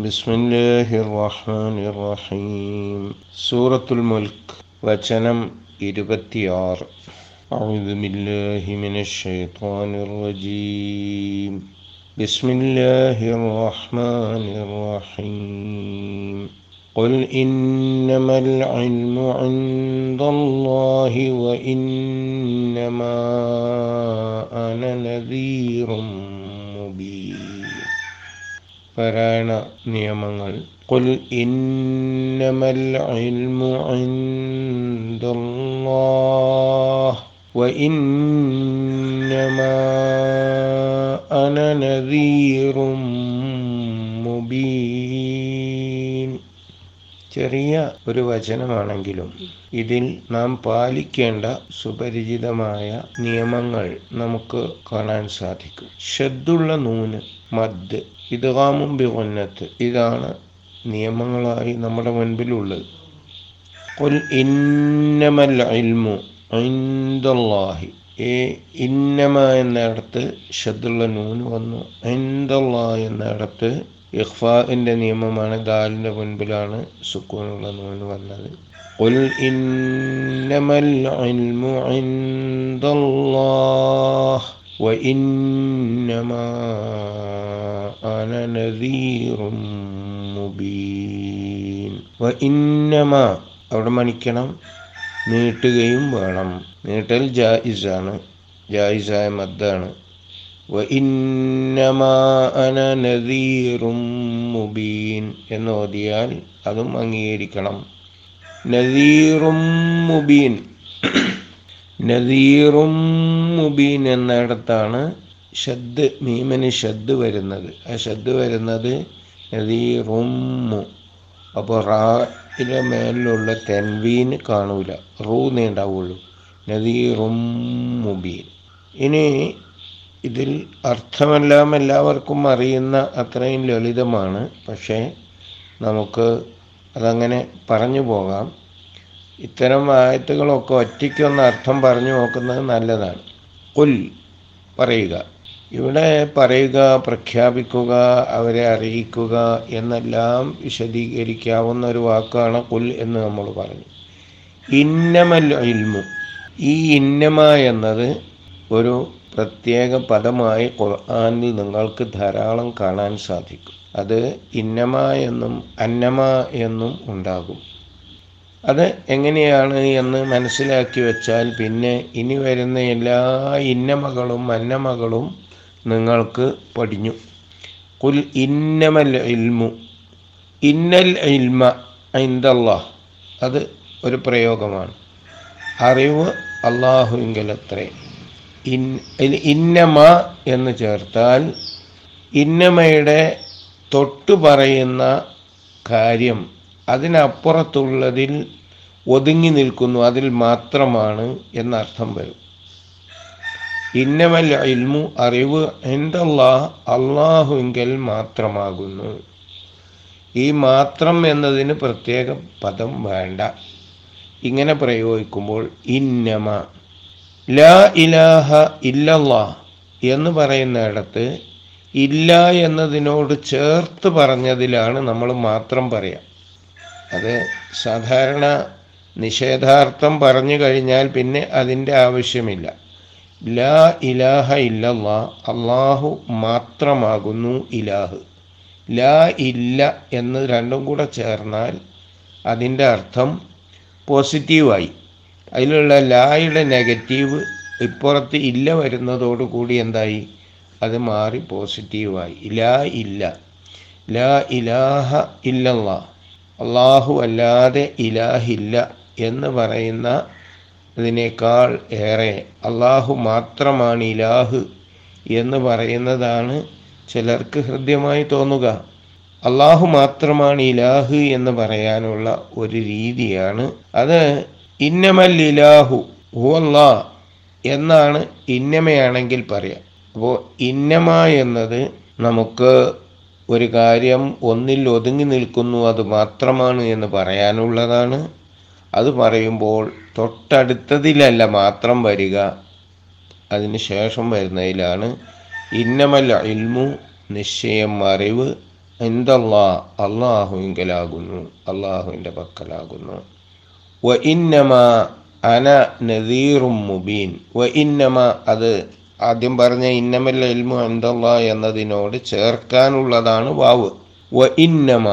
بسم الله الرحمن الرحيم سورة الملك വചനം ഇരുപത്തിയാറ് أعوذ بالله من الشيطان الرجيم بسم الله الرحمن الرحيم قل إنما العلم عند الله وإنما പാരായണ നിയമങ്ങൾ قل إنما العلم عند الله وإنما أنا نذير مبين ചെറിയ ഒരു വചനമാണെങ്കിലും ഇതിൽ നാം പാലിക്കേണ്ട സുപരിചിതമായ നിയമങ്ങൾ നമുക്ക് കാണാൻ സാധിക്കും ഷദ്ദുള്ള നൂന് മദ് ഇദ്ഗാമും ബിഗുന്നത്ത് ഇതാണ് നിയമങ്ങളായി നമ്മുടെ മുൻപിലുള്ളത് ഖുൽ ഇന്നമൽ ഇൽമു ഇൻദല്ലാഹി ഏ ഇന്നമ എന്നിടത്ത് ഷദ്ദുള്ള നൂന് വന്നു ഇൻദല്ലാ എന്നിടത്ത് ഇഖ്ഫാഇൻ്റെ നിയമമാണ് ദാലിൻ്റെ മുൻപിലാണ് സുക്കൂനുള്ള നൂന് വന്നത് قل إنما العلم عند الله وإنما أنا نذير مبين وإنما അവിടെ മണിക്കണം നീട്ടുകയും വേണം നീട്ടൽ ജായിസാണ് ജായിസായ മദ്ദാണ് وإنما أنا نذير مبين എന്ന് ഓതിയാൽ അതും അംഗീകരിക്കണം നദീറും മുബീൻ നദീറും മുബീൻ എന്നിടത്താണ് ഷദ് മീമന് ഷദ് വരുന്നത്. ആ ഷദ് വരുന്നത് നദീറും അപ്പോൾ റായിലെ മേലിലുള്ള തെൻവീന് കാണൂല. റൂ നീണ്ടാവുള്ളൂ. നദീറും മുബീൻ. ഇനി ഇതിൽ അർത്ഥമെല്ലാം എല്ലാവർക്കും അറിയുന്ന അത്രയും ലളിതമാണ്. പക്ഷേ നമുക്ക് അതങ്ങനെ പറഞ്ഞു പോകാം. ഇത്തരം ആയത്തുകളൊക്കെ ഒറ്റയ്ക്കൊന്ന് അർത്ഥം പറഞ്ഞു നോക്കുന്നത് നല്ലതാണ്. കുൽ പറയുക. ഇവിടെ പറയുക പ്രഖ്യാപിക്കുക അവരെ അറിയിക്കുക എന്നെല്ലാം വിശദീകരിക്കാവുന്ന ഒരു വാക്കാണ് കുൽ എന്ന് നമ്മൾ പറഞ്ഞു. ഇന്നമൽ ഇൽമു. ഈ ഇന്നമ എന്നത് ഒരു പ്രത്യേക പദമായി ഖുർആാനിൽ നിങ്ങൾക്ക് ധാരാളം കാണാൻ സാധിക്കും. അത് ഇന്നമ എന്നും അന്നമ എന്നും ഉണ്ടാകും. അത് എങ്ങനെയാണ് എന്ന് മനസ്സിലാക്കി വെച്ചാൽ പിന്നെ ഇനി വരുന്ന എല്ലാ ഇന്നമകളും മന്നമകളും നിങ്ങൾക്ക് പഠിഞ്ഞു. കുൽ ഇന്നമൽ ഇൽമു. ഇന്നൽ ഇൽമ ഐന്ദല്ലാഹ് അത് ഒരു പ്രയോഗമാണ്. അറിവ് അള്ളാഹുവിങ്കലത്രേ. ഇൻ ഇന്നമ എന്ന് ചേർത്താൽ ഇന്നമയുടെ തൊട്ടു പറയുന്ന കാര്യം അതിനപ്പുറത്തുള്ളതിൽ ഒതുങ്ങി നിൽക്കുന്നു. അതിൽ മാത്രമാണ് എന്നർത്ഥം വരും. ഇന്നമൽ ഇൽമു അറിവ് എന്തല്ലാ അള്ളാഹുവിങ്കൽ മാത്രമാകുന്നു. ഈ മാത്രം എന്നതിന് പ്രത്യേക പദം വേണ്ട. ഇങ്ങനെ പ്രയോഗിക്കുമ്പോൾ ഇന്നമ ലാ ഇലാഹ ഇല്ലല്ലാ എന്ന് പറയുന്നിടത്ത് ഇല്ല എന്നതിനോട് ചേർത്ത് പറഞ്ഞതിലാണ് നമ്മൾ മാത്രം പറയാം. അത് സാധാരണ നിഷേധാർത്ഥം പറഞ്ഞു കഴിഞ്ഞാൽ പിന്നെ അതിന്റെ ആവശ്യമില്ല. ലാ ഇലാഹ ഇല്ലല്ലാ അള്ളാഹു മാത്രമാകുന്നു ഇലാഹ്. ലാ ഇല്ല എന്ന് രണ്ടും കൂടെ ചേർന്നാൽ അതിന്റെ അർത്ഥം പോസിറ്റീവായി. അതിലുള്ള ലായുടെ നെഗറ്റീവ് ഇപ്പുറത്ത് ഇല്ല വരുന്നതോടുകൂടി എന്തായി? അത് മാറി പോസിറ്റീവായി. ലാ ഇല്ല. ലാ ഇലാഹ ഇല്ലല്ലാ. അള്ളാഹു അല്ലാതെ ഇലാഹില്ല എന്ന് പറയുന്ന അതിനേക്കാൾ ഏറെ അള്ളാഹു മാത്രമാണ് ഇലാഹ് എന്ന് പറയുന്നതാണ് ചിലർക്ക് ഹൃദ്യമായി തോന്നുക. അള്ളാഹു മാത്രമാണ് ഇലാഹ് എന്ന് പറയാനുള്ള ഒരു രീതിയാണ് അത് ഇന്നമൽ ഇലാഹു ഹുവല്ലാ എന്നാണ് ഇന്നമയാണെങ്കിൽ പറയാം. അപ്പോൾ ഇന്നമ എന്നത് നമുക്ക് ഒരു കാര്യം ഒന്നിൽ ഒതുങ്ങി നിൽക്കുന്നു അത് മാത്രമാണ് എന്ന് പറയാനുള്ളതാണ്. അത് പറയുമ്പോൾ തൊട്ടടുത്തതിലല്ല മാത്രം വരിക. അതിന് ശേഷം വരുന്നതിലാണ് ഇന്നമല്ല ഇൽമു നിശ്ചയം അറിവ് എന്തല്ലാ അള്ളാഹുവിങ്കലാകുന്നു അള്ളാഹുവിന്റെ പക്കലാകുന്നു. വ ഇന്നമ അന നദീറും മുബീൻ വ ഇന്നമ അത് ആദ്യം പറഞ്ഞ ഇന്നമൽ ഇൽമു എന്തല്ലാ എന്നതിനോട് ചേർക്കാനുള്ളതാണ് വാവ്. വ ഇന്നമ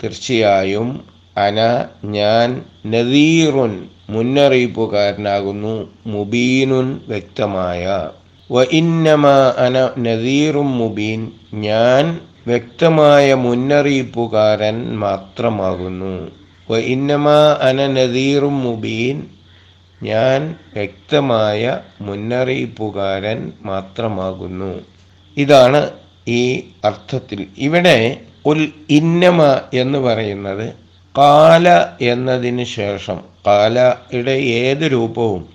തീർച്ചയായും അന ഞാൻ നദീറുൻ മുന്നറിയിപ്പുകാരനാകുന്നു മുബീനുൻ വ്യക്തമായ. വ ഇന്നമ അന നദീറും മുബീൻ ഞാൻ വ്യക്തമായ മുന്നറിയിപ്പുകാരൻ മാത്രമാകുന്നു. വ ഇന്നമ അന നദീറും മുബീൻ ഞാൻ വ്യക്തമായ മുന്നറിയിപ്പുകാരൻ മാത്രമാകുന്നു. ഇതാണ് ഈ അർത്ഥത്തിൽ. ഇവിടെ ഉൽ ഇന്നമ എന്ന് പറയുന്നത് കാല എന്നതിന് ശേഷം. കാലയുടെ ഏത് രൂപവും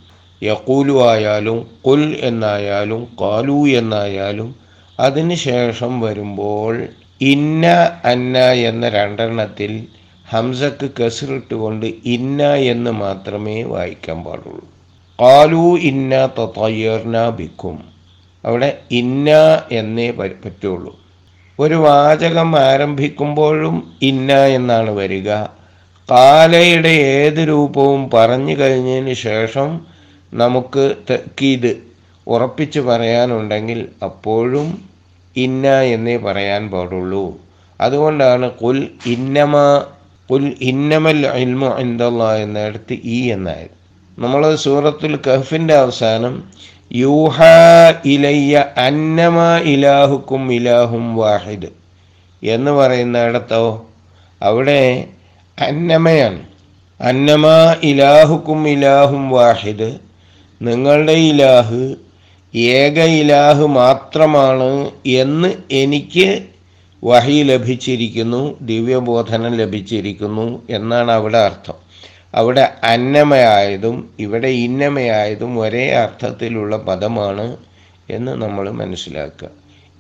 യക്കൂലു ആയാലും കുൽ എന്നായാലും കാലു എന്നായാലും അതിന് ശേഷം വരുമ്പോൾ ഇന്ന അന്ന എന്ന രണ്ടെണ്ണത്തിൽ ഹംസക്ക് കസിറിട്ടുകൊണ്ട് ഇന്ന എന്ന് മാത്രമേ വായിക്കാൻ പാടുള്ളൂ. കാലു ഇന്ന തയ്യർന ബിക്കും. അവിടെ ഇന്ന എന്നേ പറ്റുള്ളൂ. ഒരു വാചകം ആരംഭിക്കുമ്പോഴും ഇന്ന എന്നാണ് വരിക. കാലയുടെ ഏത് രൂപവും പറഞ്ഞു കഴിഞ്ഞതിന് ശേഷം നമുക്ക് തെക്കീത് ഉറപ്പിച്ച് പറയാനുണ്ടെങ്കിൽ അപ്പോഴും ഇന്ന എന്നേ പറയാൻ പാടുള്ളൂ. അതുകൊണ്ടാണ് കുൽ ഇന്നമ കുൽ ഇന്നമൽ ഇൽമു ഇന്ദല്ലാ എന്നിടത്ത് ഈ എന്നായത്. നമ്മൾ സൂറത്തുൽ കഹഫിന്റെ അവസാനം യൂഹ ഇലയ്യ അന്നമ ഇലാഹുക്കും ഇലാഹും വാഹിദ് എന്ന് പറയുന്നിടത്തോ അവിടെ അന്നമയാണ്. അന്നമ ഇലാഹുക്കും ഇലാഹും വാഹിദ്. നിങ്ങളുടെ ഇലാഹ് ഏക ഇലാഹ് മാത്രമാണ് എന്ന് എനിക്ക് വഹി ലഭിച്ചിരിക്കുന്നു ദിവ്യബോധനം ലഭിച്ചിരിക്കുന്നു എന്നാണ് അവിടെ അർത്ഥം. അവിടെ അന്നമയായതും ഇവിടെ ഇന്നമയായതും ഒരേ അർത്ഥത്തിലുള്ള പദമാണ് എന്ന് നമ്മൾ മനസ്സിലാക്കുക.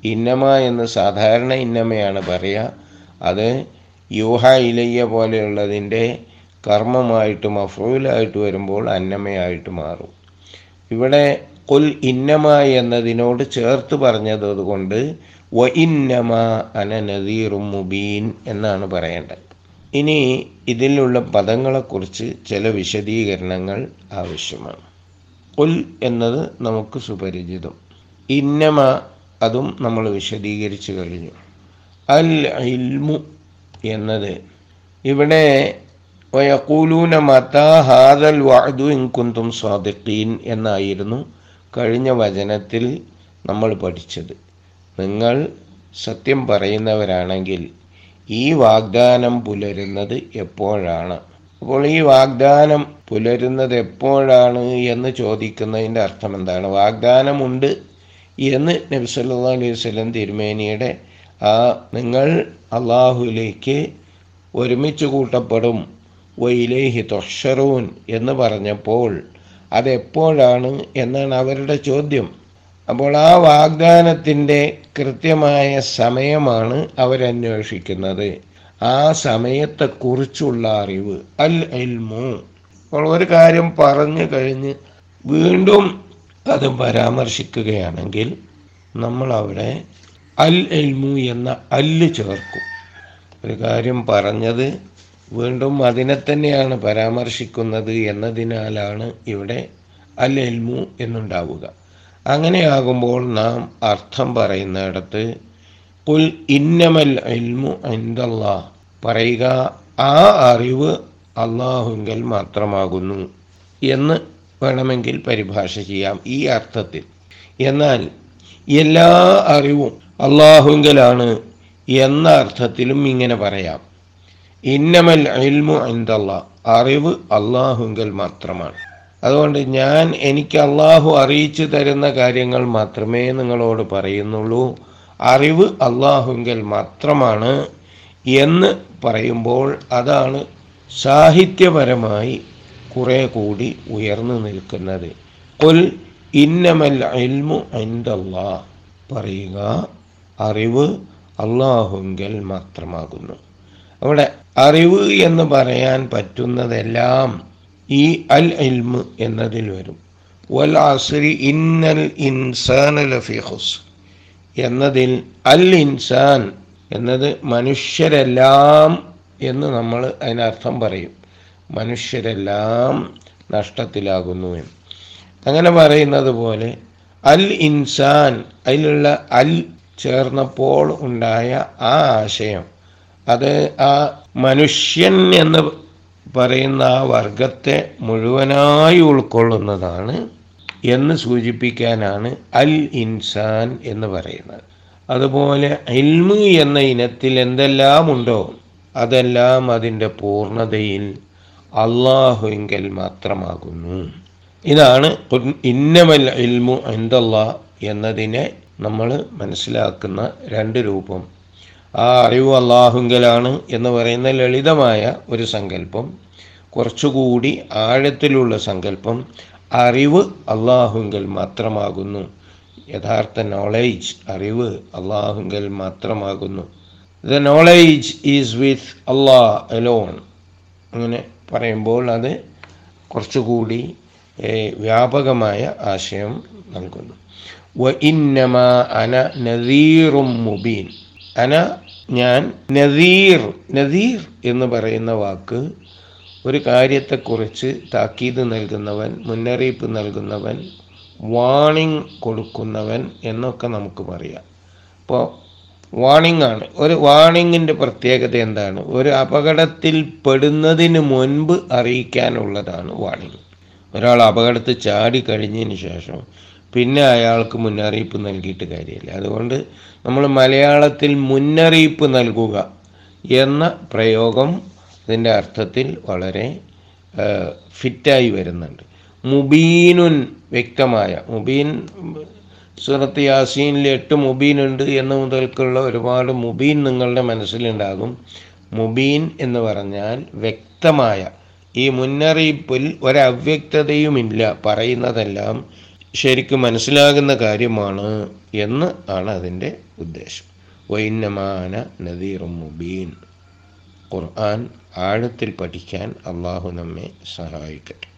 ഇന്നമ എന്ന് സാധാരണ ഇന്നമയാണ് പറയുക. അത് യൂഹ ഇലയ്യ പോലെയുള്ളതിന്റെ കർമ്മമായിട്ട് മഫൂലായിട്ട് വരുമ്പോൾ അന്നമയായിട്ട് മാറും. ഇവിടെ കുൽ ഇന്നമ എന്നതിനോട് ചേർത്ത് പറഞ്ഞത് കൊണ്ട് വ ഇന്നമ അന നദീറും മുബീൻ എന്നാണ് പറയേണ്ടത്. ഇനി ഇതിലുള്ള പദങ്ങളെക്കുറിച്ച് ചില വിശദീകരണങ്ങൾ ആവശ്യമാണ്. ഉൽ എന്നത് നമുക്ക് സുപരിചിതം. ഇന്നമ അതും നമ്മൾ വിശദീകരിച്ചു കഴിഞ്ഞു. അൽ ഇൽമു എന്നത് ഇവിടെ വയക്കൂലൂന മത ഹാദൽ വഅദു ഇൻകുന്തും സ്വാദിഖീൻ എന്നായിരുന്നു കഴിഞ്ഞ വചനത്തിൽ നമ്മൾ പഠിച്ചത്. നിങ്ങൾ സത്യം പറയുന്നവരാണെങ്കിൽ ഈ വാഗ്ദാനം പുലരുന്നത് എപ്പോഴാണ്? അപ്പോൾ ഈ വാഗ്ദാനം പുലരുന്നത് എപ്പോഴാണ് എന്ന് ചോദിക്കുന്നതിന്റെ അർത്ഥം എന്താണ്? വാഗ്ദാനമുണ്ട് എന്ന് നബി സല്ലല്ലാഹു അലൈഹി വസല്ലം തിരുമേനിയുടെ ആ നിങ്ങൾ അള്ളാഹുലേക്ക് ഒരുമിച്ച് കൂട്ടപ്പെടും. വൈലേഹി തൊഷറൂൻ എന്ന് പറഞ്ഞപ്പോൾ അതെപ്പോഴാണ് എന്നാണ് അവരുടെ ചോദ്യം. അപ്പോൾ ആ വാഗ്ദാനത്തിന്റെ കൃത്യമായ സമയമാണ് അവരന്വേഷിക്കുന്നത്. ആ സമയത്തെക്കുറിച്ചുള്ള അറിവ് അൽ എൽമു അപ്പോൾ ഒരു കാര്യം പറഞ്ഞു കഴിഞ്ഞ് വീണ്ടും അത് പരാമർശിക്കുകയാണെങ്കിൽ നമ്മൾ അവിടെ അൽ എൽമു എന്ന അല്ല് ചേർക്കും. ഒരു കാര്യം പറഞ്ഞത് വീണ്ടും അതിനെ തന്നെയാണ് പരാമർശിക്കുന്നത് എന്നതിനാലാണ് ഇവിടെ അൽ എൽമു എന്നുണ്ടാവുക. അങ്ങനെയാകുമ്പോൾ നാം അർത്ഥം പറയുന്നിടത്ത് കുൽ ഇന്നമൽ അൽമു എന്തല്ലാ പറയുക ആ അറിവ് അള്ളാഹുങ്കൽ മാത്രമാകുന്നു എന്ന് വേണമെങ്കിൽ പരിഭാഷ ചെയ്യാം ഈ അർത്ഥത്തിൽ. എന്നാൽ എല്ലാ അറിവും അള്ളാഹുങ്കലാണ് എന്ന അർത്ഥത്തിലും ഇങ്ങനെ പറയാം. ഇന്നമൽ അൽമു എന്തല്ല അറിവ് അള്ളാഹുങ്കൽ മാത്രമാണ്. അതുകൊണ്ട് ഞാൻ എനിക്ക് അള്ളാഹു അറിയിച്ചു തരുന്ന കാര്യങ്ങൾ മാത്രമേ നിങ്ങളോട് പറയുന്നുള്ളൂ. അറിവ് അള്ളാഹുങ്കൽ മാത്രമാണ് എന്ന് പറയുമ്പോൾ അതാണ് സാഹിത്യപരമായി കുറെ കൂടി ഉയർന്നു നിൽക്കുന്നത്. കൊൽ ഇന്നമൽ ഇൽമു എന്തല്ലാ പറയുക അറിവ് അള്ളാഹുങ്കൽ മാത്രമാകുന്നു. അവിടെ അറിവ് എന്ന് പറയാൻ പറ്റുന്നതെല്ലാം ഈ അൽ ഇൽമ് എന്നതിൽ വരും. വൽ അസ്രി ഇന്നൽ ഇൻസാൻ ലഫി ഹുസ് എന്നതിൽ അൽ ഇൻസാൻ എന്നത് മനുഷ്യരെല്ലാം എന്ന് നമ്മൾ അതിനർത്ഥം പറയും. മനുഷ്യരെല്ലാം നഷ്ടത്തിലാകുന്നു എന്ന്. അങ്ങനെ പറയുന്നത് പോലെ അൽ ഇൻസാൻ അതിലുള്ള അൽ ചേർന്നപ്പോൾ ഉണ്ടായ ആ ആശയം അത് ആ മനുഷ്യൻ എന്ന് പറയുന്ന ആ വർഗത്തെ മുഴുവനായി ഉൾക്കൊള്ളുന്നതാണ് എന്ന് സൂചിപ്പിക്കാനാണ് അൽ ഇൻസാൻ എന്ന് പറയുന്നത്. അതുപോലെ ഇൽമു എന്ന ഇനത്തിൽ എന്തെല്ലാം ഉണ്ടോ അതെല്ലാം അതിന്റെ പൂർണതയിൽ അള്ളാഹുവിങ്കൽ മാത്രമാകുന്നു. ഇതാണ് ഇന്നമൽ ഇൽമു എന്തല്ലാ എന്നതിനെ നമ്മൾ മനസ്സിലാക്കുന്ന രണ്ട് രൂപം. ആ അറിവ് അള്ളാഹുങ്കലാണ് എന്ന് പറയുന്ന ലളിതമായ ഒരു സങ്കല്പം കുറച്ചുകൂടി ആഴത്തിലുള്ള സങ്കല്പം അറിവ് അള്ളാഹുങ്കൽ മാത്രമാകുന്നു. യഥാർത്ഥ നോളേജ് അറിവ് അള്ളാഹുങ്കൽ മാത്രമാകുന്നു. The knowledge is with Allah alone അങ്ങനെ പറയുമ്പോൾ അത് കുറച്ചുകൂടി വ്യാപകമായ ആശയം നൽകുന്നു. വ ഇന്നമ അന നദീറും മുബീൻ. അന ഞാൻ നദീർ നദീർ എന്ന് പറയുന്ന വാക്ക് ഒരു കാര്യത്തെക്കുറിച്ച് താക്കീത് നൽകുന്നവൻ മുന്നറിയിപ്പ് നൽകുന്നവൻ വാണിംഗ് കൊടുക്കുന്നവൻ എന്നൊക്കെ നമുക്ക് പറയാം. അപ്പോൾ വാണിംഗ് ആണ്. ഒരു വാണിങ്ങിന്റെ പ്രത്യേകത എന്താണ്? ഒരു അപകടത്തിൽ പെടുന്നതിന് മുൻപ് അറിയിക്കാനുള്ളതാണ് വാണിംഗ്. ഒരാൾ അപകടത്തിൽ ചാടി കഴിഞ്ഞതിന് ശേഷം പിന്നെ അയാൾക്ക് മുന്നറിയിപ്പ് നൽകിയിട്ട് കാര്യമില്ല. അതുകൊണ്ട് നമ്മൾ മലയാളത്തിൽ മുന്നറിയിപ്പ് നൽകുക എന്ന പ്രയോഗം ഇതിന്റെ അർത്ഥത്തിൽ വളരെ ഫിറ്റായി വരുന്നുണ്ട്. മുബീനുൻ വ്യക്തമായ മുബീൻ സൂറത്ത് യാസീനിൽ എട്ട് മുബീനുണ്ട് എന്ന് മുതൽക്കുള്ള ഒരുപാട് മുബീൻ നിങ്ങളുടെ മനസ്സിലുണ്ടാകും. മുബീൻ എന്ന് പറഞ്ഞാൽ വ്യക്തമായ ഈ മുന്നറിയിപ്പിൽ ഒരവ്യക്തതയുമില്ല പറയുന്നതെല്ലാം ശരിക്കും മനസ്സിലാകുന്ന കാര്യമാണ് എന്ന് ആണ് അതിന്റെ ഉദ്ദേശം. വൈന്നമാന നദീറും മുബീൻ. ഖുർആൻ ആഴത്തിൽ പഠിക്കാൻ അള്ളാഹു നമ്മെ സഹായിക്കട്ടെ.